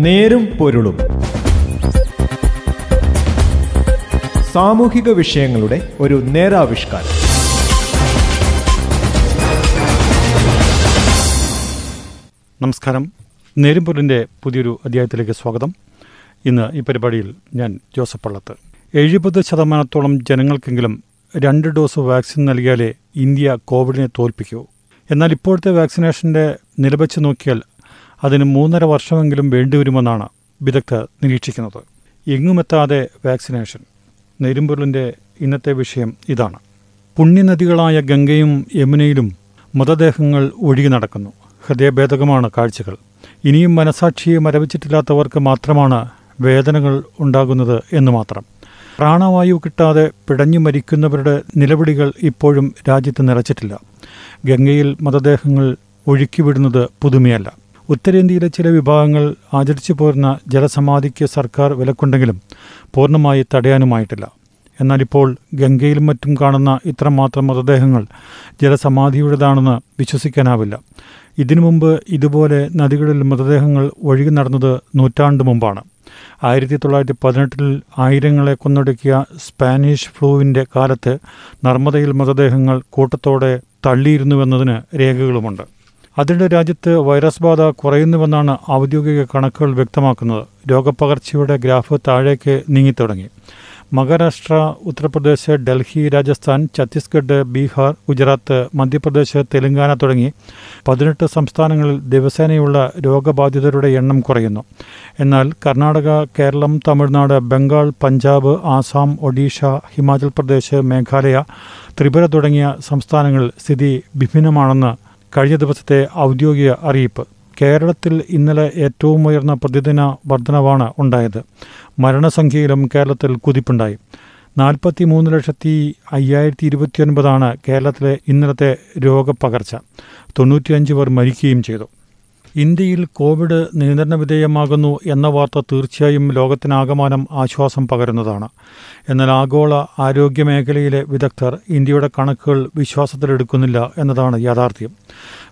നേരും പൊരുളും. സാമൂഹിക വിഷയങ്ങളുടെ ഒരു നേരാവിഷ്കാരം. നമസ്കാരം. നേരും നേരുംപൊരുളിന്റെ പുതിയൊരു അധ്യായത്തിലേക്ക് സ്വാഗതം. ഇന്ന് ഈ പരിപാടിയിൽ ഞാൻ ജോസഫ് പള്ളത്ത്. എഴുപത് ശതമാനത്തോളം ജനങ്ങൾക്കെങ്കിലും രണ്ട് ഡോസ് വാക്സിൻ നൽകിയാലേ ഇന്ത്യ കോവിഡിനെ തോൽപ്പിക്കൂ. എന്നാൽ ഇപ്പോഴത്തെ വാക്സിനേഷന്റെ നിലവച്ച് നോക്കിയാൽ അതിന് മൂന്നര വർഷമെങ്കിലും വേണ്ടിവരുമെന്നാണ് വിദഗ്ധർ നിരീക്ഷിക്കുന്നത്. എങ്ങുമെത്താതെ വാക്സിനേഷൻ. നെരുമ്പൊരുളിന്റെ ഇന്നത്തെ വിഷയം ഇതാണ്. പുണ്യനദികളായ ഗംഗയും യമുനയിലും മൃതദേഹങ്ങൾ ഒഴുകി നടക്കുന്നു. ഹൃദയഭേദകമാണ് കാഴ്ചകൾ. ഇനിയും മനസാക്ഷിയെ മരവിച്ചിട്ടില്ലാത്തവർക്ക് മാത്രമാണ് വേദനകൾ ഉണ്ടാകുന്നത് എന്ന് മാത്രം. പ്രാണവായു കിട്ടാതെ പിടഞ്ഞു മരിക്കുന്നവരുടെ നിലവിളികൾ ഇപ്പോഴും രാജ്യത്ത് നിറച്ചിട്ടില്ല. ഗംഗയിൽ മൃതദേഹങ്ങൾ ഒഴുക്കിവിടുന്നത് പുതുമയല്ല. ഉത്തരേന്ത്യയിലെ ചില വിഭാഗങ്ങൾ ആചരിച്ചു പോരുന്ന ജലസമാധിക്ക് സർക്കാർ വിലക്കുണ്ടെങ്കിലും പൂർണമായി തടയാനുമായിട്ടില്ല. എന്നാൽ ഇപ്പോൾ ഗംഗയിലും മറ്റും കാണുന്ന ഇത്രമാത്രം മൃതദേഹങ്ങൾ ജലസമാധിയുടേതാണെന്ന് വിശ്വസിക്കാനാവില്ല. ഇതിനു മുമ്പ് ഇതുപോലെ നദികളിൽ മൃതദേഹങ്ങൾ ഒഴുകി നടന്നത് നൂറ്റാണ്ട് മുമ്പാണ്. ആയിരത്തി തൊള്ളായിരത്തി പതിനെട്ടിൽ ആയിരങ്ങളെ കൊന്നൊടുക്കിയ സ്പാനിഷ് ഫ്ലൂവിന്റെ കാലത്ത് നർമ്മദയിൽ മൃതദേഹങ്ങൾ കൂട്ടത്തോടെ തള്ളിയിരുന്നുവെന്നതിന് രേഖകളുമുണ്ട്. അതിനിടെ രാജ്യത്ത് വൈറസ് ബാധ കുറയുന്നുവെന്നാണ് ഔദ്യോഗിക കണക്കുകൾ വ്യക്തമാക്കുന്നത്. രോഗപ്പകർച്ചയുടെ ഗ്രാഫ് താഴേക്ക് നീങ്ങിത്തുടങ്ങി. മഹാരാഷ്ട്ര ഉത്തർപ്രദേശ് ഡൽഹി രാജസ്ഥാൻ ഛത്തീസ്ഗഡ് ബീഹാർ ഗുജറാത്ത് മധ്യപ്രദേശ് തെലങ്കാന തുടങ്ങി പതിനെട്ട് സംസ്ഥാനങ്ങളിൽ ദിവസേനയുള്ള രോഗബാധിതരുടെ എണ്ണം കുറയുന്നു. എന്നാൽ കർണാടക കേരളം തമിഴ്നാട് ബംഗാൾ പഞ്ചാബ് ആസാം ഒഡീഷ ഹിമാചൽ പ്രദേശ് മേഘാലയ ത്രിപുര തുടങ്ങിയ സംസ്ഥാനങ്ങളിൽ സ്ഥിതി വിഭിന്നമാണെന്ന് കഴിഞ്ഞ ദിവസത്തെ ഔദ്യോഗിക അറിയിപ്പ്. കേരളത്തിൽ ഇന്നലെ ഏറ്റവും ഉയർന്ന പ്രതിദിന വർധനവാണ് ഉണ്ടായത്. മരണസംഖ്യയിലും കേരളത്തിൽ കുതിപ്പുണ്ടായി. നാൽപ്പത്തി മൂന്ന് ലക്ഷത്തി അയ്യായിരത്തി ഇരുപത്തിയൊൻപതാണ് കേരളത്തിലെ ഇന്നലത്തെ രോഗപ്പകർച്ച തൊണ്ണൂറ്റിയഞ്ച് പേർ മരിക്കുകയും ചെയ്തു. ഇന്ത്യയിൽ കോവിഡ് നിയന്ത്രണ വിധേയമാകുന്നു എന്ന വാർത്ത തീർച്ചയായും ലോകത്തിനാകമാനം ആശ്വാസം പകരുന്നതാണ്. എന്നാൽ ആഗോള ആരോഗ്യ മേഖലയിലെ വിദഗ്ധർ ഇന്ത്യയുടെ കണക്കുകൾ വിശ്വാസത്തിലെടുക്കുന്നില്ല എന്നതാണ് യാഥാർത്ഥ്യം.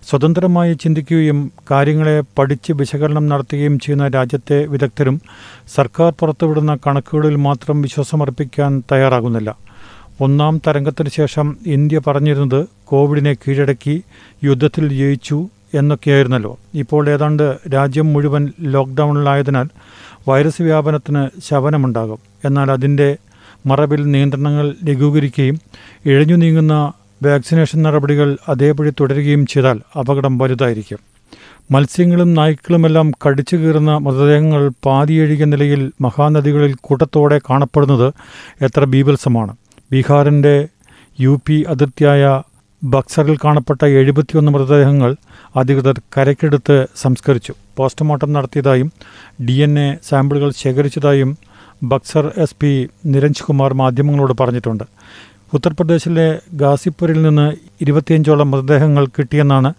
സ്വതന്ത്രമായി ചിന്തിക്കുകയും കാര്യങ്ങളെ പഠിച്ച് വിശകലനം നടത്തുകയും ചെയ്യുന്ന രാജ്യത്തെ വിദഗ്ധരും സർക്കാർ പുറത്തുവിടുന്ന കണക്കുകളിൽ മാത്രം വിശ്വാസമർപ്പിക്കാൻ തയ്യാറാകുന്നില്ല. ഒന്നാം തരംഗത്തിന് ശേഷം ഇന്ത്യ പറഞ്ഞിരുന്നത് കോവിഡിനെ കീഴടക്കി യുദ്ധത്തിൽ ജയിച്ചു എന്നൊക്കെയായിരുന്നല്ലോ. ഇപ്പോൾ ഏതാണ്ട് രാജ്യം മുഴുവൻ ലോക്ക്ഡൗണിലായതിനാൽ വൈറസ് വ്യാപനത്തിന് ശമനമുണ്ടാകും. എന്നാൽ അതിന്റെ മറവിൽ നിയന്ത്രണങ്ങൾ ലഘൂകരിക്കുകയും ഇഴഞ്ഞു നീങ്ങുന്ന വാക്സിനേഷൻ നടപടികൾ അതേപടി തുടരുകയും ചെയ്താൽ അപകടം വലുതായിരിക്കും. മത്സ്യങ്ങളും നായ്ക്കളുമെല്ലാം കടിച്ചു കീറുന്ന മൃതദേഹങ്ങൾ പാതിയഴുകിയ നിലയിൽ മഹാനദികളിൽ കൂട്ടത്തോടെ കാണപ്പെടുന്നത് എത്ര ബീഭത്സമാണ്. ബീഹാറിന്റെ യു പി അതിർത്തിയായ ബക്സറിൽ കാണപ്പെട്ട എഴുപത്തിയൊന്ന് മൃതദേഹങ്ങൾ അധികൃതർ കരക്കെടുത്ത് സംസ്കരിച്ചു. പോസ്റ്റ്മോർട്ടം നടത്തിയതായും ഡി എൻ എ സാമ്പിളുകൾ ശേഖരിച്ചതായും ബക്സർ എസ് പി നിരഞ്ജ് കുമാർ മാധ്യമങ്ങളോട് പറഞ്ഞിട്ടുണ്ട്. ഉത്തർപ്രദേശിലെ ഗാസിപ്പൂരിൽ നിന്ന് ഇരുപത്തിയഞ്ചോളം മൃതദേഹങ്ങൾ കിട്ടിയെന്നാണ്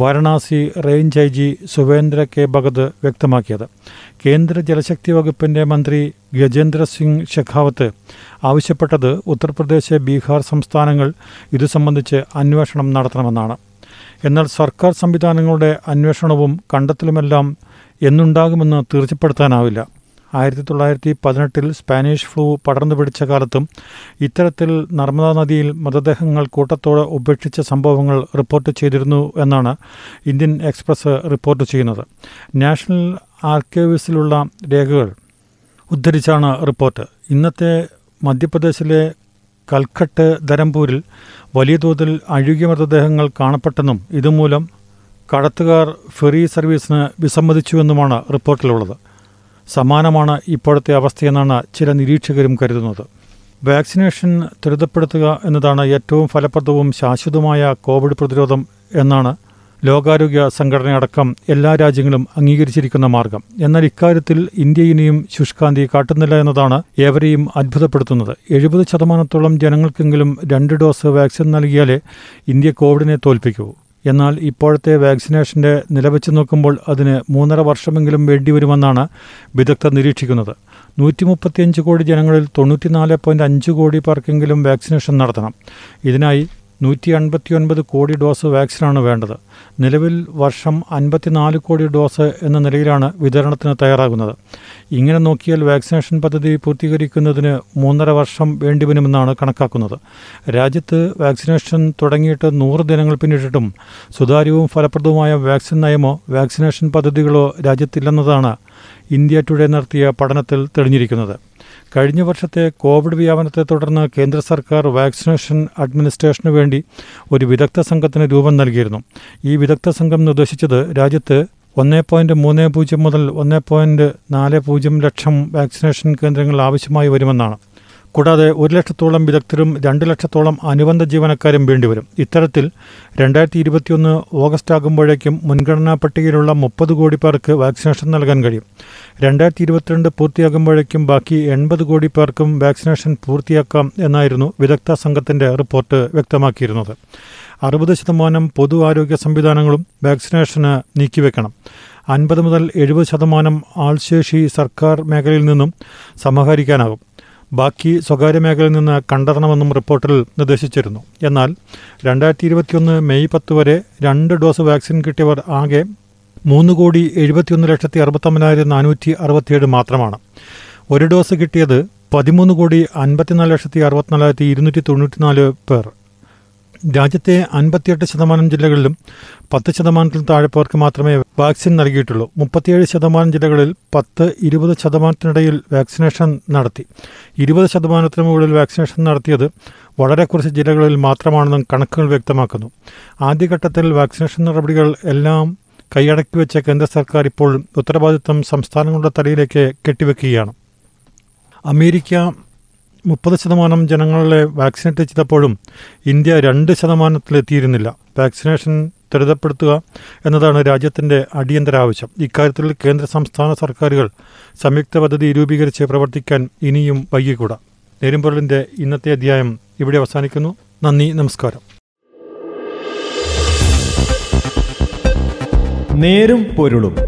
Varanasi range I G Suvendra K Bhagat വ്യക്തമാക്കിയത്. കേന്ദ്ര ജലശക്തി വകുപ്പിന്റെ മന്ത്രി ഗജേന്ദ്ര സിംഗ് ഷെഖാവത്ത് ആവശ്യപ്പെട്ടത് ഉത്തർപ്രദേശ് ബീഹാർ സംസ്ഥാനങ്ങൾ ഇതു സംബന്ധിച്ച് അന്വേഷണം നടത്തണമെന്നാണ്. എന്നാൽ സർക്കാർ സംവിധാനങ്ങളുടെ അന്വേഷണവും കണ്ടെത്തലുമെല്ലാം എന്നുണ്ടാകുമെന്ന് തീർച്ചപ്പെടുത്താനാവില്ല. ആയിരത്തി തൊള്ളായിരത്തി പതിനെട്ടിൽ സ്പാനിഷ് ഫ്ലൂ പടർന്നു പിടിച്ച കാലത്തും ഇത്തരത്തിൽ നർമ്മദാ നദിയിൽ മൃതദേഹങ്ങൾ കൂട്ടത്തോടെ ഉപേക്ഷിച്ച സംഭവങ്ങൾ റിപ്പോർട്ട് ചെയ്തിരുന്നു എന്നാണ് ഇന്ത്യൻ എക്സ്പ്രസ് റിപ്പോർട്ട് ചെയ്യുന്നത്. നാഷണൽ ആർക്കൈവ്സിലുള്ള രേഖകൾ ഉദ്ധരിച്ചാണ് റിപ്പോർട്ട്. ഇന്നത്തെ മധ്യപ്രദേശിലെ കൽക്കട്ട് ധരംപൂരിൽ വലിയ തോതിൽ അഴുകിയ മൃതദേഹങ്ങൾ കാണപ്പെട്ടെന്നും ഇതുമൂലം കടത്തുകാർ ഫെറി സർവീസിന് വിസമ്മതിച്ചുവെന്നുമാണ് റിപ്പോർട്ടിലുള്ളത്. സമാനമാണ് ഇപ്പോഴത്തെ അവസ്ഥയെന്നാണ് ചില നിരീക്ഷകരും കരുതുന്നത്. വാക്സിനേഷൻ ത്വരിതപ്പെടുത്തുക എന്നതാണ് ഏറ്റവും ഫലപ്രദവും ശാശ്വതമായ കോവിഡ് പ്രതിരോധം എന്നാണ് ലോകാരോഗ്യ സംഘടനയടക്കം എല്ലാ രാജ്യങ്ങളും അംഗീകരിച്ചിരിക്കുന്ന മാർഗം. എന്നാൽ ഇക്കാര്യത്തിൽ ഇന്ത്യ ഇനിയും ശുഷ്കാന്തി കാട്ടുന്നില്ല എന്നതാണ് ഏവരെയും അത്ഭുതപ്പെടുത്തുന്നത്. എഴുപത് ശതമാനത്തോളം ജനങ്ങൾക്കെങ്കിലും രണ്ട് ഡോസ് വാക്സിൻ നൽകിയാലേ ഇന്ത്യ കോവിഡിനെ തോൽപ്പിക്കൂ. എന്നാൽ ഇപ്പോഴത്തെ വാക്സിനേഷന്റെ നിലവെച്ച് നോക്കുമ്പോൾ അതിന് മൂന്നര വർഷമെങ്കിലും വേണ്ടിവരുമെന്നാണ് വിദഗ്ധർ നിരീക്ഷിക്കുന്നത്. നൂറ്റി മുപ്പത്തിയഞ്ച് കോടി ജനങ്ങളിൽ തൊണ്ണൂറ്റിനാല് പോയിന്റ് അഞ്ച് കോടി പേർക്കെങ്കിലും വാക്സിനേഷൻ നടത്തണം. ഇതിനായി നൂറ്റി അൻപത്തിയൊൻപത് കോടി ഡോസ് വാക്സിനാണ് വേണ്ടത്. നിലവിൽ വർഷം അൻപത്തിനാല് കോടി ഡോസ് എന്ന നിലയിലാണ് വിതരണത്തിന് തയ്യാറാകുന്നത്. ഇങ്ങനെ നോക്കിയാൽ വാക്സിനേഷൻ പദ്ധതി പൂർത്തീകരിക്കുന്നതിന് മൂന്നര വർഷം വേണ്ടിവരുമെന്നാണ് കണക്കാക്കുന്നത്. രാജ്യത്ത് വാക്സിനേഷൻ തുടങ്ങിയിട്ട് നൂറ് ദിനങ്ങൾ പിന്നിട്ടിട്ടും സുതാര്യവും ഫലപ്രദവുമായ വാക്സിൻ നയമോ വാക്സിനേഷൻ പദ്ധതികളോ രാജ്യത്തില്ലെന്നതാണ് ഇന്ത്യ ടുഡേ നടത്തിയ പഠനത്തിൽ തെളിഞ്ഞിരിക്കുന്നത്. കഴിഞ്ഞ വർഷത്തെ കോവിഡ് വ്യാപനത്തെ തുടർന്ന് കേന്ദ്ര സർക്കാർ വാക്സിനേഷൻ അഡ്മിനിസ്ട്രേഷന് വേണ്ടി ഒരു വിദഗ്ധ സംഘത്തിന് രൂപം നൽകിയിരുന്നു. ഈ വിദഗ്ധ സംഘം നിർദ്ദേശിച്ചത് രാജ്യത്ത് ഒന്ന് പോയിന്റ് മൂന്ന് പൂജ്യം മുതൽ ഒന്ന് പോയിന്റ് നാല് പൂജ്യം ലക്ഷം വാക്സിനേഷൻ കേന്ദ്രങ്ങൾ ആവശ്യമായി വരുമെന്നാണ്. കൂടാതെ ഒരു ലക്ഷത്തോളം വിദഗ്ധരും രണ്ട് ലക്ഷത്തോളം അനുബന്ധ ജീവനക്കാരും വേണ്ടിവരും. ഇത്തരത്തിൽ രണ്ടായിരത്തി ഇരുപത്തിയൊന്ന് ഓഗസ്റ്റ് ആകുമ്പോഴേക്കും മുൻഗണനാ പട്ടികയിലുള്ള മുപ്പത് കോടി പേർക്ക് വാക്സിനേഷൻ നൽകാൻ കഴിയും. രണ്ടായിരത്തി ഇരുപത്തിരണ്ട് പൂർത്തിയാകുമ്പോഴേക്കും ബാക്കി എൺപത് കോടി പേർക്കും വാക്സിനേഷൻ പൂർത്തിയാക്കാം എന്നായിരുന്നു വിദഗ്ധ സംഘത്തിന്റെ റിപ്പോർട്ട് വ്യക്തമാക്കിയിരുന്നത്. അറുപത് ശതമാനം പൊതു ആരോഗ്യ സംവിധാനങ്ങളും വാക്സിനേഷന് നീക്കിവെക്കണം. അൻപത് മുതൽ എഴുപത് ശതമാനം ആൾശേഷി സർക്കാർ മേഖലയിൽ നിന്നും സമാഹരിക്കാനാകും. ബാക്കി സ്വകാര്യ മേഖലയിൽ നിന്ന് കണ്ടെത്തണമെന്നും റിപ്പോർട്ടിൽ നിർദ്ദേശിച്ചിരുന്നു. എന്നാൽ രണ്ടായിരത്തി ഇരുപത്തിയൊന്ന് മെയ് പത്ത് വരെ രണ്ട് ഡോസ് വാക്സിൻ കിട്ടിയവർ ആകെ മൂന്ന് കോടി എഴുപത്തിയൊന്ന് ലക്ഷത്തി അറുപത്തൊമ്പതിനായിരത്തി നാനൂറ്റി അറുപത്തിയേഴ് മാത്രമാണ്. ഒരു ഡോസ് കിട്ടിയത് പതിമൂന്ന് കോടി അൻപത്തിനാല് ലക്ഷത്തി അറുപത്തിനാലായിരത്തി ഇരുന്നൂറ്റി തൊണ്ണൂറ്റിനാല് പേർ. രാജ്യത്തെ അൻപത്തിയെട്ട് ശതമാനം ജില്ലകളിലും പത്ത് ശതമാനത്തിൽ താഴെ പേർക്ക് മാത്രമേ വാക്സിൻ നൽകിയിട്ടുള്ളൂ. മുപ്പത്തിയേഴ് ശതമാനം ജില്ലകളിൽ പത്ത് ഇരുപത് ശതമാനത്തിനിടയിൽ വാക്സിനേഷൻ നടത്തി. ഇരുപത് ശതമാനത്തിന് മുകളിൽ വാക്സിനേഷൻ നടത്തിയത് വളരെ കുറച്ച് ജില്ലകളിൽ മാത്രമാണെന്നും കണക്കുകൾ വ്യക്തമാക്കുന്നു. ആദ്യഘട്ടത്തിൽ വാക്സിനേഷൻ നടപടികൾ എല്ലാം കൈയടക്കി വെച്ച കേന്ദ്ര സർക്കാർ ഇപ്പോൾ ഉത്തരവാദിത്തം സംസ്ഥാനങ്ങളുടെ തലയിലേക്ക് കെട്ടിവെക്കുകയാണ്. അമേരിക്ക മുപ്പത് ശതമാനം ജനങ്ങളെ വാക്സിനേറ്റ് ചെയ്തപ്പോഴും ഇന്ത്യ രണ്ട് ശതമാനത്തിലെത്തിയിരുന്നില്ല. വാക്സിനേഷൻ ത്വരിതപ്പെടുത്തുക എന്നതാണ് രാജ്യത്തിന്റെ അടിയന്തര ആവശ്യം. ഇക്കാര്യത്തിൽ കേന്ദ്ര സംസ്ഥാന സർക്കാരുകൾ സംയുക്ത പദ്ധതി രൂപീകരിച്ച് പ്രവർത്തിക്കാൻ ഇനിയും വൈകിക്കൂടാ. നേരുംപൊരുളിന്റെ ഇന്നത്തെ അധ്യായം ഇവിടെ അവസാനിക്കുന്നു. നന്ദി നമസ്കാരം. നേരും പൊരുളും.